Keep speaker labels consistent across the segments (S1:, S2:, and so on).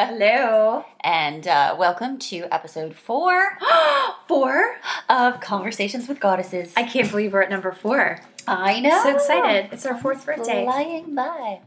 S1: Hello.
S2: And uh, welcome to episode four
S1: four
S2: of Conversations with Goddesses.
S1: I can't believe we're at number four.
S2: I know.
S1: So excited. It's our fourth birthday.
S2: Flying by.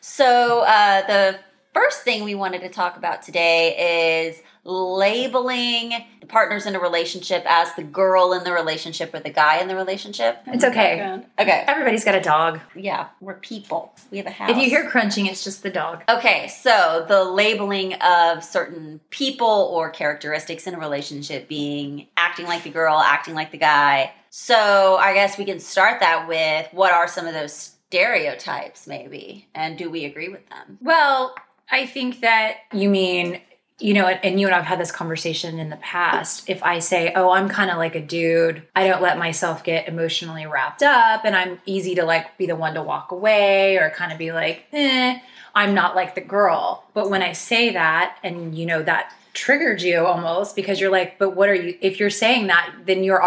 S2: So, uh, the first thing we wanted to talk about today is labeling the partners in a relationship as the girl in the relationship or the guy in the relationship.
S1: It's okay.
S2: Okay.
S1: Everybody's got a dog.
S2: Yeah, we're people. We have a house.
S1: If you hear crunching, it's just the dog.
S2: Okay, so the labeling of certain people or characteristics in a relationship being acting like the girl, acting like the guy. So I guess we can start that with what are some of those stereotypes, maybe, and do we agree with them?
S1: Well, I think that you mean, you know, and you and I've had this conversation in the past. If I say, oh, I'm kind of like a dude, I don't let myself get emotionally wrapped up and I'm easy to like be the one to walk away or kind of be like, eh, I'm not like the girl. But when I say that, and you know, that triggered you almost because you're like, but what are you, if you're saying that, then you're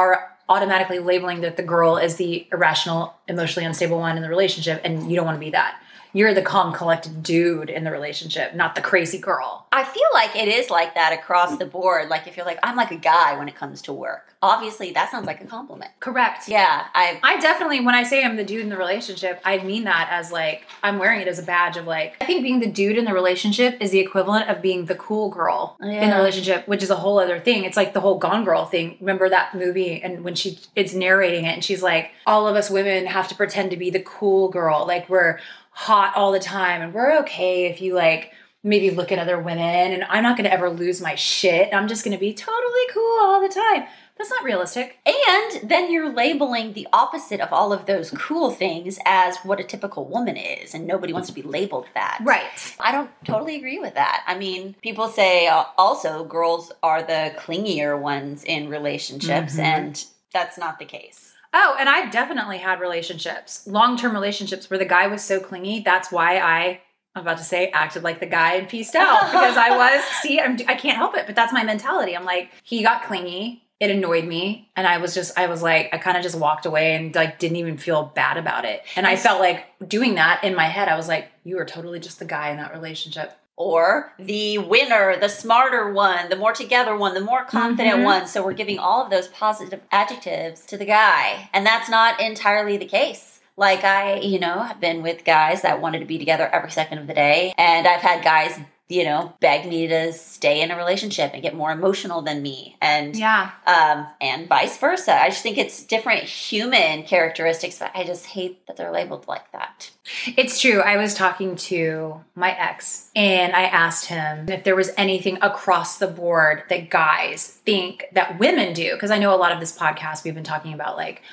S1: automatically labeling that the girl is the irrational, emotionally unstable one in the relationship, and you don't want to be that. You're the calm, collected dude in the relationship, not the crazy girl.
S2: I feel like it is like that across the board. Like if you're like, I'm like a guy when it comes to work. Obviously, that sounds like a compliment.
S1: Correct.
S2: Yeah, I
S1: I definitely when I say I'm the dude in the relationship, I mean that as like I'm wearing it as a badge of like I think being the dude in the relationship is the equivalent of being the cool girl in the relationship, which is a whole other thing. It's like the whole Gone Girl thing. Remember that movie and when she it's narrating it and she's like all of us women have to pretend to be the cool girl. Like we're hot all the time and we're okay if you like maybe look at other women and I'm not going to ever lose my shit. I'm just going to be totally cool all the time. That's not realistic.
S2: And then you're labeling the opposite of all of those cool things as what a typical woman is, and nobody wants to be labeled that.
S1: Right.
S2: I don't totally agree with that. I mean, people say uh, also girls are the clingier ones in relationships,
S1: Mhm.
S2: and that's not the case.
S1: Oh, and I've definitely had relationships, long term relationships where the guy was so clingy. That's why I, I'm about to say, acted like the guy and pieced out because I was, see, I'm, I can't help it, but that's my mentality. I'm like, he got clingy. It annoyed me. And I was just, I was like, I kind of just walked away and like didn't even feel bad about it. And I felt like doing that in my head, I was like, you are totally just the guy in that relationship.
S2: Or the winner, the smarter one, the more together one, the more confident
S1: Mhm.
S2: one. So we're giving all of those positive adjectives to the guy. And that's not entirely the case. Like I, you know, have been with guys that wanted to be together every second of the day. And I've had guys, you know, beg me to stay in a relationship and get more emotional than me. And
S1: Yeah.
S2: um, and vice versa. I just think it's different human characteristics, but I just hate that they're labeled like that.
S1: It's true. I was talking to my ex and I asked him if there was anything across the board that guys think that women do. Because I know a lot of this podcast, we've been talking about like,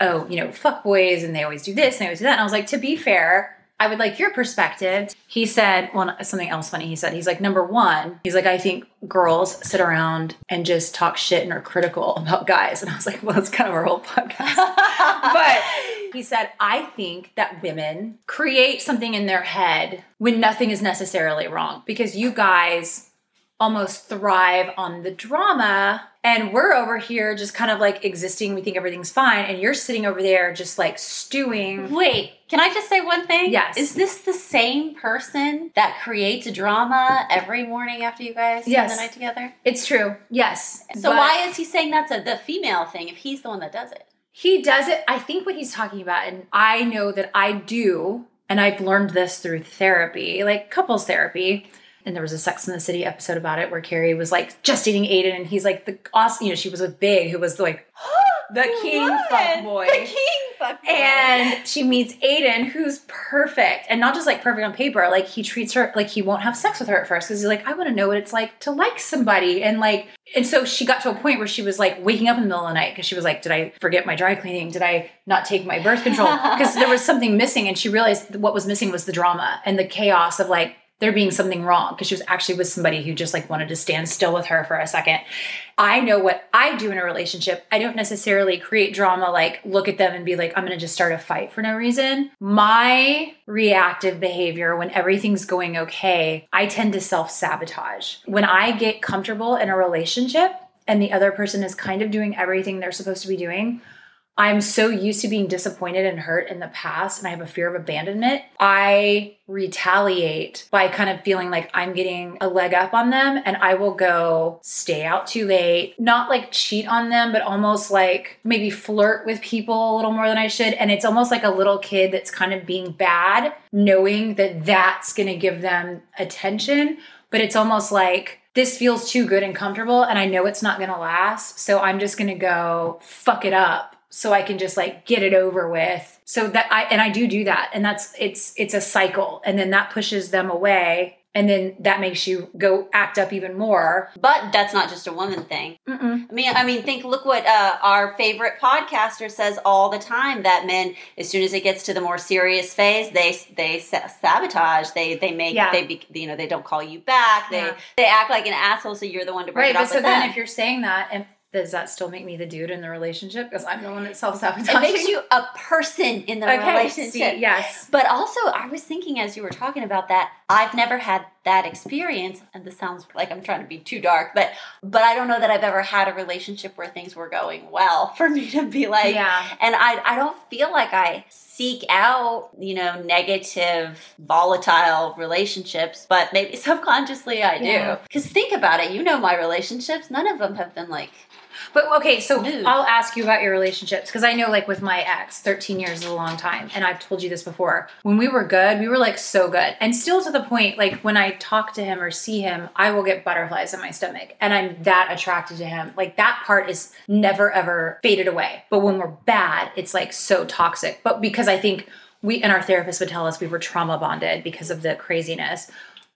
S1: oh, you know, fuck boys and they always do this and they always do that. And I was like, to be fair, I would like your perspective. He said, well, something else funny. He said, he's like, number one, he's like, I think girls sit around and just talk shit and are critical about guys. And I was like, well, that's kind of our whole podcast but he said, I think that women create something in their head when nothing is necessarily wrong because you guys almost thrive on the drama and we're over here just kind of like existing we think everything's fine and you're sitting over there just like stewing
S2: Wait, can I just say one thing?
S1: Yes.
S2: Is this the same person that creates drama every morning after you guys
S1: Yes.
S2: spend the night together?
S1: it's true yes
S2: So
S1: But
S2: why is he saying that's a the female thing if he's the one that does it?
S1: he does it i think what he's talking about and i know that i do and i've learned this through therapy like couples therapy and there was a Sex in the City episode about it where Carrie was like just dating Aidan, and he's like the awesome, you know, she was with Big, who was like the king fuck boy.
S2: The king fuck boy.
S1: And she meets Aidan, who's perfect, and not just like perfect on paper. Like he treats her like he won't have sex with her at first because he's like, I want to know what it's like to like somebody, and like, and so she got to a point where she was like waking up in the middle of the night because she was like, Did I forget my dry cleaning? Did I not take my birth control? Because there was something missing, and she realized what was missing was the drama and the chaos of like there being something wrong because she was actually with somebody who just like wanted to stand still with her for a second. I know what I do in a relationship. I don't necessarily create drama like look at them and be like I'm going to just start a fight for no reason. My reactive behavior when everything's going okay, I tend to self-sabotage. When I get comfortable in a relationship and the other person is kind of doing everything they're supposed to be doing, I'm so used to being disappointed and hurt in the past, and I have a fear of abandonment. I retaliate by kind of feeling like I'm getting a leg up on them, and I will go stay out too late, not like cheat on them, but almost like maybe flirt with people a little more than I should. And it's almost like a little kid that's kind of being bad, knowing that that's to give them attention. But it's almost like, this feels too good and comfortable and I know it's not going to last. So I'm just going to go fuck it up so I can just like get it over with. So that I and I do do that and that's it's it's a cycle and then that pushes them away and then that makes you go act up even more.
S2: But that's not just a woman thing.
S1: Mm-mm.
S2: I mean, I mean, think. Look what uh, our favorite podcaster says all the time. That men, as soon as it gets to the more serious phase, they they sabotage. They they make
S1: Yeah.
S2: they be, you know they don't call you back. They
S1: Yeah.
S2: they act like an asshole. So you're the one to break
S1: Right,
S2: it
S1: but
S2: off
S1: so
S2: with
S1: then
S2: them.
S1: if you're saying that and does that still make me the dude in the relationship because I'm the one that self-sabotaging?
S2: it makes you a person in the
S1: okay,
S2: relationship.
S1: see, yes.
S2: But also, I was thinking as you were talking about that, I've never had that experience, and this sounds like I'm trying to be too dark, but but I don't know that I've ever had a relationship where things were going well for me to be like,
S1: yeah.
S2: and I I don't feel like I seek out you know negative volatile relationships but maybe subconsciously i do because think about it you know my relationships none of them have been like
S1: But okay, so. I'll ask you about your relationships because I know, like, with my ex, 13 years is a long time. And I've told you this before. When we were good, we were like so good. And still to the point, like, when I talk to him or see him, I will get butterflies in my stomach. And I'm that attracted to him. Like, that part is never, ever faded away. But when we're bad, it's like so toxic. But because I think we, and our therapist would tell us we were trauma bonded because of the craziness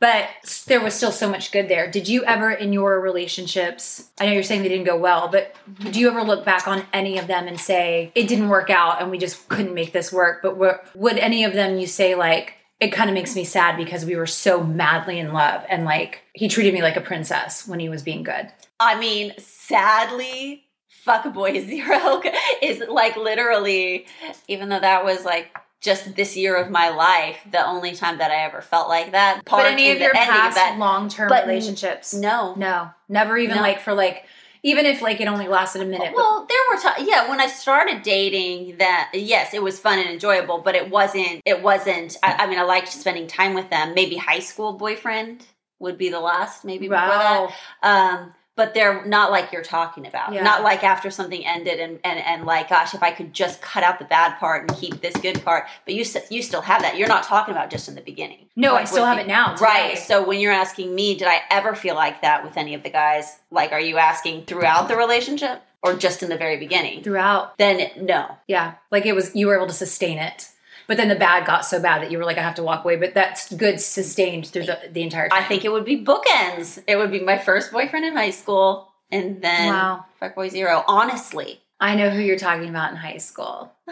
S1: but there was still so much good there. Did you ever in your relationships, I know you're saying they didn't go well, but mm-hmm. do you ever look back on any of them and say it didn't work out and we just couldn't make this work? But would any of them you say like it kind of makes me sad because we were so madly in love and like he treated me like a princess when he was being good.
S2: i mean sadly fuck boy zero is like literally even though that was like just this year of my life the only time that i ever felt like that part
S1: but any of your past long-term
S2: but
S1: relationships?
S2: no
S1: No, never even
S2: No.
S1: like for like even if like it only lasted a minute. but-
S2: Well, there were times, yeah, when I started dating that, yes, it was fun and enjoyable, but it wasn't, it wasn't, I, I mean, I liked spending time with them. Maybe high school boyfriend would be the last, maybe before that. Um, but they're not like you're talking about.
S1: Yeah.
S2: Not like after something ended and, and, and like, gosh, if I could just cut out the bad part and keep this good part. But you, you still have that. You're not talking about just in the beginning.
S1: No, I still have
S2: the-
S1: it now.
S2: Right. So when you're asking me, did I ever feel like that with any of the guys? Like, are you asking throughout the relationship or just in the very beginning?
S1: Throughout.
S2: Then no.
S1: Yeah. Like it was, you were able to sustain it. But then the bad got so bad that you were like, I have to walk away. But that's good sustained through the, the entire time.
S2: I think it would be bookends. It would be my first boyfriend in high school and then
S1: Wow.
S2: fuckboy zero. Honestly.
S1: I know who you're talking about in high school.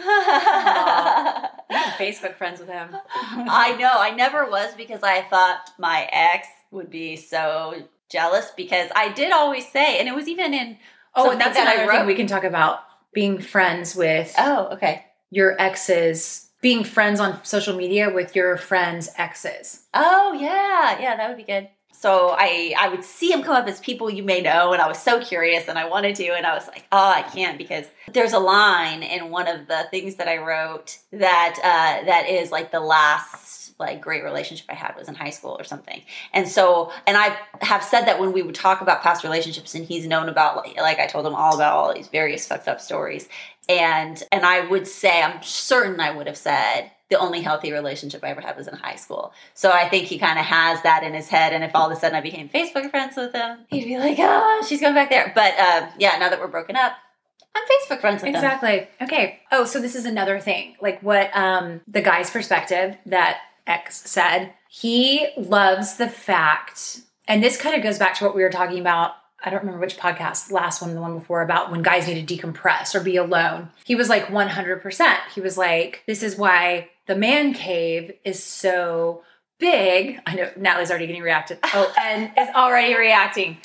S1: Facebook friends with him.
S2: I know. I never was because I thought my ex would be so jealous because I did always say, and it was even in.
S1: Oh, and that's
S2: that I
S1: another thing we can talk about being friends with
S2: Oh, okay.
S1: your exes, being friends on social media with your friends' exes.
S2: Oh yeah, yeah, that would be good. So I I would see them come up as people you may know, and I was so curious, and I wanted to, and I was like, oh, I can't because there's a line in one of the things that I wrote that uh, that is like the last like great relationship I had was in high school or something, and so and I have said that when we would talk about past relationships, and he's known about like, like I told him all about all these various fucked up stories, and and I would say I'm certain I would have said the only healthy relationship I ever had was in high school. So I think he kind of has that in his head. And if all of a sudden I became Facebook friends with him, he'd be like, "Oh, she's going back there." But uh, yeah, now that we're broken up, I'm Facebook friends with him.
S1: Exactly. Okay. Oh, so this is another thing. Like what um the guy's perspective that X said. He loves the fact, and this kind of goes back to what we were talking about. I don't remember which podcast, the last one, the one before, about when guys need to decompress or be alone. He was like 100%. He was like, this is why the man cave is so big. I know Natalie's already getting reacted. Oh, and is already reacting.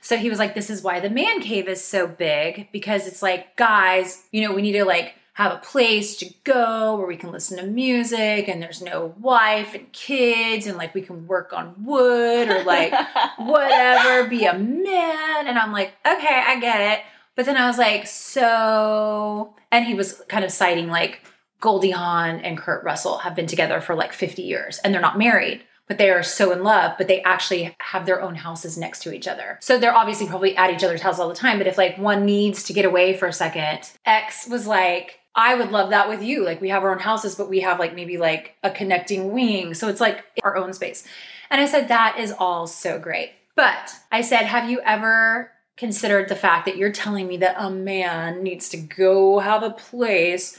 S1: So he was like, this is why the man cave is so big because it's like, guys, you know, we need to like have a place to go where we can listen to music and there's no wife and kids and like we can work on wood or like whatever, be a man. And I'm like, okay, I get it. But then I was like, so, and he was kind of citing like Goldie Hawn and Kurt Russell have been together for like 50 years and they're not married, but they are so in love, but they actually have their own houses next to each other. So they're obviously probably at each other's house all the time. But if like one needs to get away for a second, X was like, I would love that with you. Like we have our own houses, but we have like maybe like a connecting wing. So it's like our own space. And I said, that is all so great. But I said, have you ever considered the fact that you're telling me that a man needs to go have a place?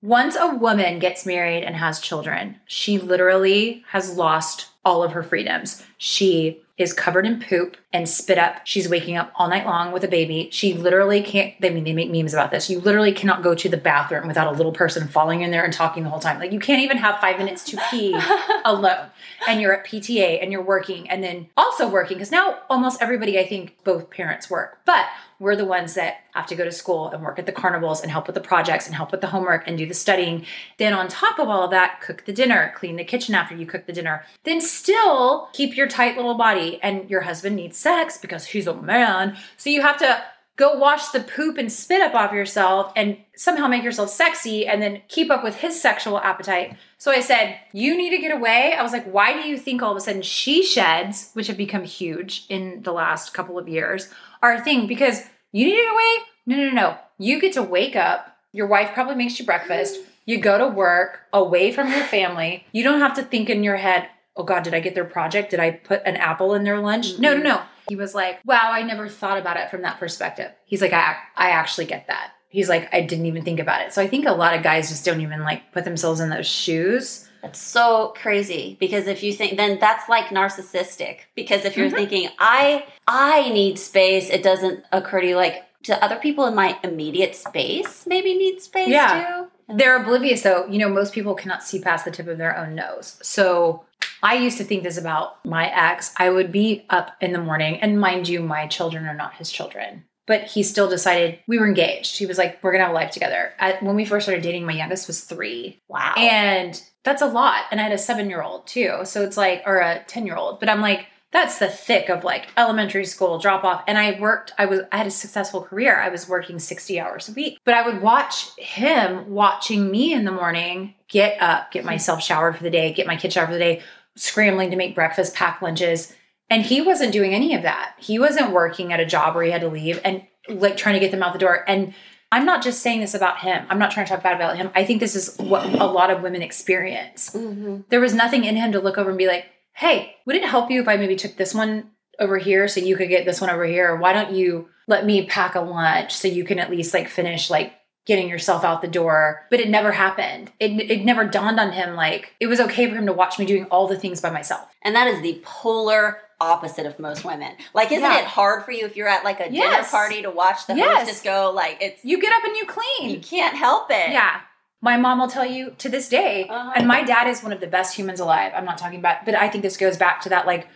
S1: Once a woman gets married and has children, she literally has lost all of her freedoms. She is covered in poop and spit up. She's waking up all night long with a baby. She literally can't, I mean, they make memes about this. You literally cannot go to the bathroom without a little person falling in there and talking the whole time. Like, you can't even have five minutes to pee alone. And you're at PTA and you're working and then also working because now almost everybody, I think, both parents work. But we're the ones that have to go to school and work at the carnivals and help with the projects and help with the homework and do the studying. Then, on top of all of that, cook the dinner, clean the kitchen after you cook the dinner. Then, still keep your tight little And your husband needs sex because he's a man. So, you have to go wash the poop and spit up off yourself and somehow make yourself sexy and then keep up with his sexual appetite. So I said, You need to get away. I was like, Why do you think all of a sudden she sheds, which have become huge in the last couple of years, are a thing? Because you need to get away? No, no, no. You get to wake up. Your wife probably makes you breakfast. You go to work away from your family. You don't have to think in your head, Oh God, did I get their project? Did I put an apple in their lunch? No, no, no. He was like, wow, I never thought about it from that perspective. He's like, I, I actually get that. He's like, I didn't even think about it. So I think a lot of guys just don't even like put themselves in those shoes.
S2: That's so crazy because if you think then that's like narcissistic because if you're
S1: Mm-hmm.
S2: thinking I I need space it doesn't occur to you like do other people in my immediate space maybe need space
S1: Yeah.
S2: too?
S1: They're oblivious though. You know, most people cannot see past the tip of their own nose. So I used to think this about my ex. I would be up in the morning, and mind you, my children are not his children. But he still decided we were engaged. He was like, "We're gonna have a life together." At, when we first started dating, my youngest was three,
S2: Wow.
S1: and that's a lot. And I had a seven year old too. So it's like, or a 10 year old. But I'm like, that's the thick of like elementary school drop off. And I worked, I was, I had a successful career. I was working 60 hours a week. But I would watch him watching me in the morning get up, get myself showered for the day, get my kid showered for the day, scrambling to make breakfast, pack lunches. And he wasn't doing any of that. He wasn't working at a job where he had to leave and like trying to get them out the door. And I'm not just saying this about him. I'm not trying to talk bad about him. I think this is what a lot of women experience.
S2: Mhm.
S1: There was nothing in him to look over and be like, hey, would it help you if I maybe took this one over here so you could get this one over here? Or why don't you let me pack a lunch so you can at least like finish like getting yourself out the door? But it never happened. It, it never dawned on him like it was okay for him to watch me doing all the things by myself.
S2: And that is the polar opposite of most women. Like, isn't
S1: Yeah.
S2: it hard for you if you're at like a dinner party to watch the
S1: Yes.
S2: hostess go? Like, it's
S1: You get up and you clean.
S2: you can't help it.
S1: Yeah. My mom will tell you to this day,
S2: Uh-huh.
S1: and my dad is one of the best humans alive. I'm not talking about, but I think this goes back to that like,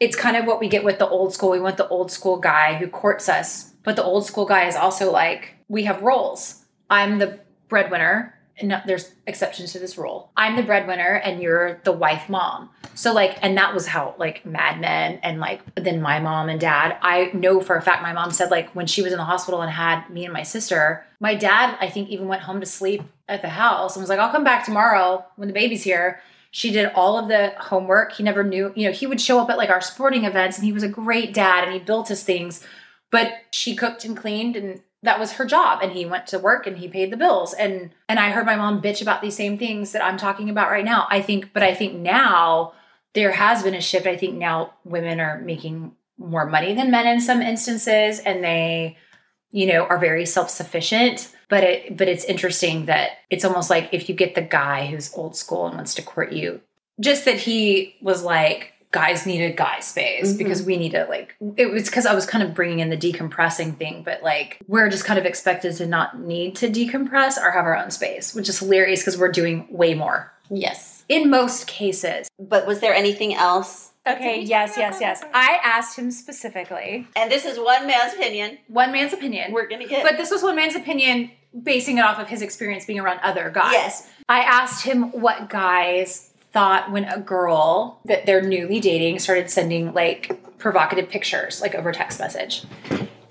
S1: it's kind of what we get with the old school. We want the old school guy who courts us, but the old school guy is also like, we have roles. I'm the breadwinner, and no, there's exceptions to this rule. I'm the breadwinner, and you're the wife mom. So like, and that was how like Mad Men and like then my mom and dad. I know for a fact my mom said like when she was in the hospital and had me and my sister, my dad I think even went home to sleep at the house and was like, I'll come back tomorrow when the baby's here. She did all of the homework. He never knew, you know, he would show up at like our sporting events and he was a great dad and he built his things. But she cooked and cleaned and that was her job and he went to work and he paid the bills and and I heard my mom bitch about these same things that I'm talking about right now. I think but I think now there has been a shift. I think now women are making more money than men in some instances and they you know are very self-sufficient but it but it's interesting that it's almost like if you get the guy who's old school and wants to court you just that he was like guys need a guy space
S2: Mhm.
S1: because we need to like it was because i was kind of bringing in the decompressing thing but like we're just kind of expected to not need to decompress or have our own space which is hilarious because we're doing way more
S2: Yes.
S1: in most cases
S2: But was there anything else?
S1: okay yes yes yes i asked him specifically
S2: And this is one man's opinion.
S1: one man's opinion
S2: We're gonna get.
S1: But this was one man's opinion, basing it off of his experience being around other guys.
S2: Yes.
S1: I asked him what guys thought when a girl that they're newly dating started sending like provocative pictures, like over text message.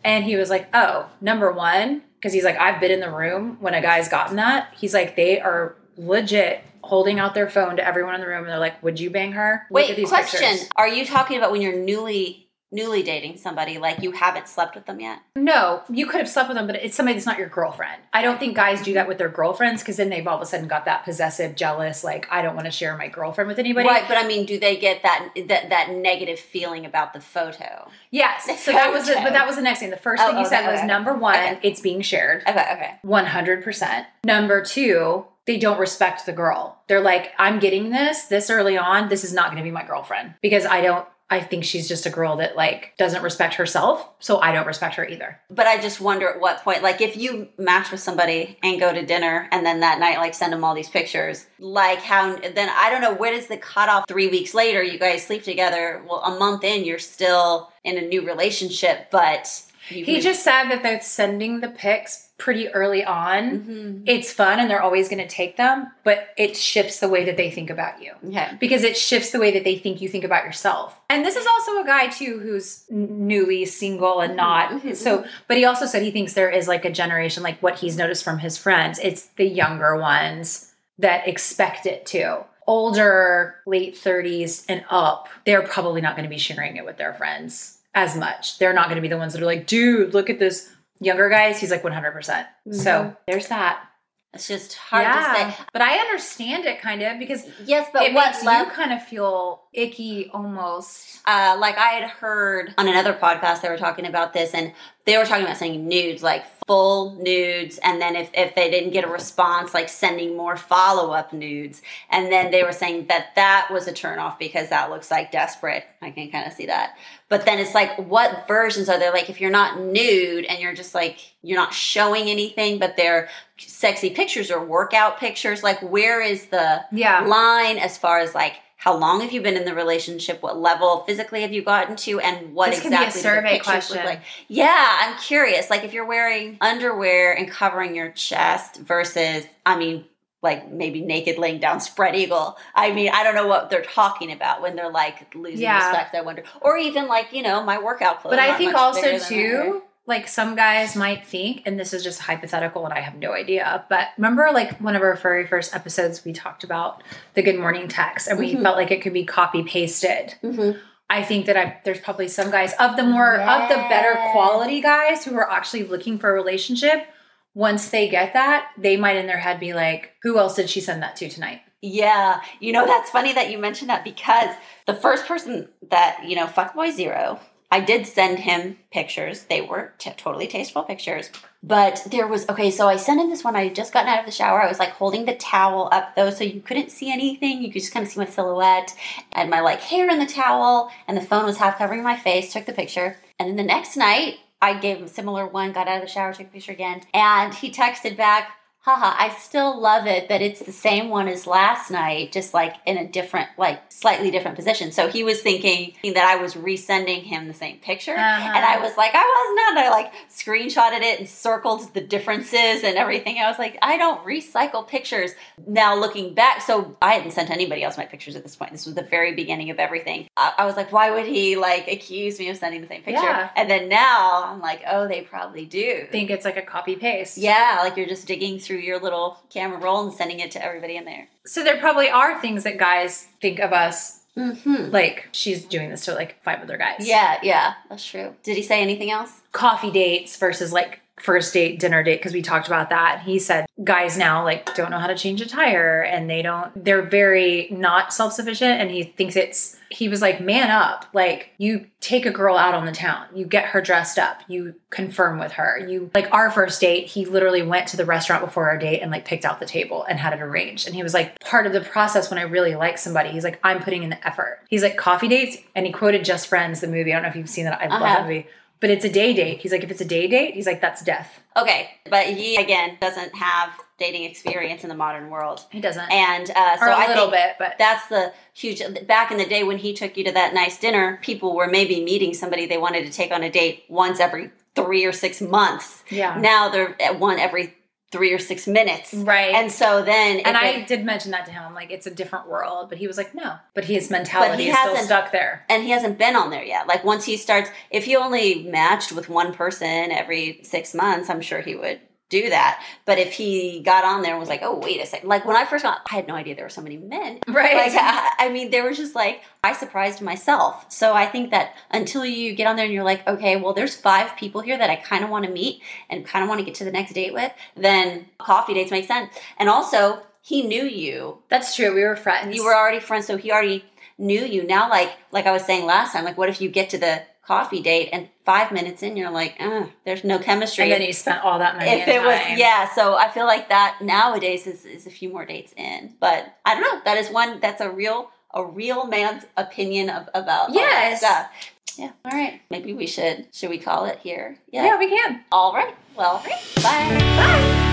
S1: And he was like, oh, number one, because he's like, I've been in the room when a guy's gotten that. He's like, they are legit holding out their phone to everyone in the room and they're like, would you bang her? Look
S2: Wait, question. Are you talking about when you're newly newly dating somebody like you haven't slept with them yet
S1: No, you could have slept with them, but it's somebody that's not your girlfriend. I don't think guys do that with their girlfriends because then they've all of a sudden got that possessive, jealous, like I don't want to share my girlfriend with anybody.
S2: right but i mean do they get that that that negative feeling about the photo
S1: Yes. So that was, the, but that was the next thing. The first
S2: Oh,
S1: thing you said
S2: okay,
S1: was number one,
S2: Okay.
S1: it's being shared.
S2: okay okay
S1: 100%. Number two, they don't respect the girl. They're like, I'm getting this this early on. This is not going to be my girlfriend because I don't, I think she's just a girl that like doesn't respect herself. So I don't respect her either.
S2: but i just wonder at what point like if you match with somebody and go to dinner and then that night like send them all these pictures like how then i don't know where does the cutoff three weeks later you guys sleep together well a month in you're still in a new relationship but you
S1: He just said that they're sending the pics pretty early on.
S2: Mhm.
S1: It's fun and they're always going to take them, but it shifts the way that they think about you.
S2: okay
S1: because it shifts the way that they think you think about yourself. And this is also a guy too who's newly single and not
S2: Mhm,
S1: so. But he also said he thinks there is like a generation, like what he's noticed from his friends. It's the younger ones that expect it to Older, late thirties and up, they're probably not going to be sharing it with their friends as much. They're not going to be the ones that are like, dude, look at this. Younger guys, he's like 100%. percent So there's that.
S2: it's just hard to say
S1: But I understand it kind of because
S2: yes but
S1: it
S2: what
S1: makes
S2: level
S1: you kind of feel icky almost.
S2: uh, like I had heard on another podcast, they were talking about this, and they were talking about sending nudes, like full nudes, and then if, if they didn't get a response, like sending more follow up nudes, and then they were saying that that was a turnoff because that looks like desperate. I can kind of see that, but then it's like, what versions are there? Like if you're not nude and you're just like you're not showing anything, but they're sexy pictures or workout pictures, like where is the
S1: Yeah.
S2: line as far as like how long have you been in the relationship? What level physically have you gotten to? And what
S1: This can be a survey
S2: the pictures look
S1: question.
S2: like yeah i'm curious. Like if you're wearing underwear and covering your chest versus i mean like maybe naked laying down spread eagle i mean i don't know what they're talking about when they're like losing
S1: Yeah.
S2: respect i wonder. Or even like you know my workout clothes
S1: But I think also too, like some guys might think, and this is just hypothetical and I have no idea, but remember like one of our very first episodes we talked about the good morning text and we
S2: Mhm.
S1: felt like it could be copy pasted.
S2: Mhm.
S1: I think that I there's probably some guys of the more of the better quality guys who are actually looking for a relationship. Once they get that, they might in their head be like, "Who else did she send that to tonight?"
S2: Yeah, you know that's funny that you mentioned that because the first person that you know, fuckboy zero, I did send him pictures. They were t- totally tasteful pictures, but there was okay. So I sent him this one. I had just gotten out of the shower. I was like holding the towel up though, so you couldn't see anything. You could just kind of see my silhouette. and my like hair in the towel, and the phone was half covering my face. Took the picture, and then the next night I gave him a similar one. Got out of the shower, took a picture again, and he texted back haha, I still love it, but it's the same one as last night, just like in a different, like slightly different position. So he was thinking that I was resending him the same picture.
S1: Uh-huh.
S2: And I was like, I was not. I like screenshotted it and circled the differences and everything. I was like, I don't recycle pictures. Now looking back, so I hadn't sent anybody else my pictures at this point. This was the very beginning of everything. I, I was like, why would he like accuse me of sending the same picture?
S1: Yeah.
S2: And then now I'm like, oh, they probably do.
S1: think it's like a copy paste.
S2: Yeah, like you're just digging through your little camera roll and sending it to everybody in there.
S1: So there probably are things that guys think of us
S2: Mm-hmm.
S1: like she's doing this to like five other guys.
S2: Yeah, yeah, that's true. Did he say anything else?
S1: Coffee dates versus like first date, dinner date, because we talked about that. He said guys now like don't know how to change a tire and they don't, they're very not self sufficient. And he thinks it's, he was like, man up. Like you take a girl out on the town, you get her dressed up, you confirm with her. You like our first date, he literally went to the restaurant before our date and like picked out the table and had it arranged. And he was like, part of the process when I really like somebody, he's like, I'm putting in the effort. He's like, coffee dates. And he quoted Just Friends, the movie. I don't know if you've seen that. I love
S2: have.
S1: that movie. But it's a day date. He's like, if it's a day date, he's like, that's death.
S2: Okay, but he again doesn't have dating experience in the modern world,
S1: He doesn't.
S2: and uh, so
S1: or a
S2: I
S1: little bit, but
S2: that's the huge. Back in the day when he took you to that nice dinner, people were maybe meeting somebody they wanted to take on a date once every three or six months.
S1: yeah.
S2: Now they're at one every three or six minutes.
S1: Right.
S2: And so then,
S1: and I
S2: it-
S1: did mention that to him. I'm like, it's a different world. But he was like, no. But his mentality
S2: he
S1: is still stuck there.
S2: and he hasn't been on there yet. Like once he starts, if he only matched with one person every six months, I'm sure he would do that. But if he got on there and was like, oh, wait a second. Like when I first got, I had no idea there were so many men.
S1: Right.
S2: Like, I, I mean, there was just like, I surprised myself. So I think that until you get on there and you're like, okay, well, there's five people here that I kind of want to meet and kind of want to get to the next date with, then coffee dates make sense. And also, he knew you.
S1: That's true. We were friends.
S2: You were already friends, so he already knew you. Now, like, like I was saying last time, like, what if you get to the coffee date and five minutes in, you're like, uh, there's no chemistry.
S1: and then you spent all that money.
S2: if it was yeah so i feel like that nowadays is, is a few more dates in but i don't know that is one that's a real a real man's opinion of, about all that
S1: Yes.
S2: stuff yeah all right maybe we should should we call it here
S1: yeah, we can.
S2: all right well bye
S1: Bye.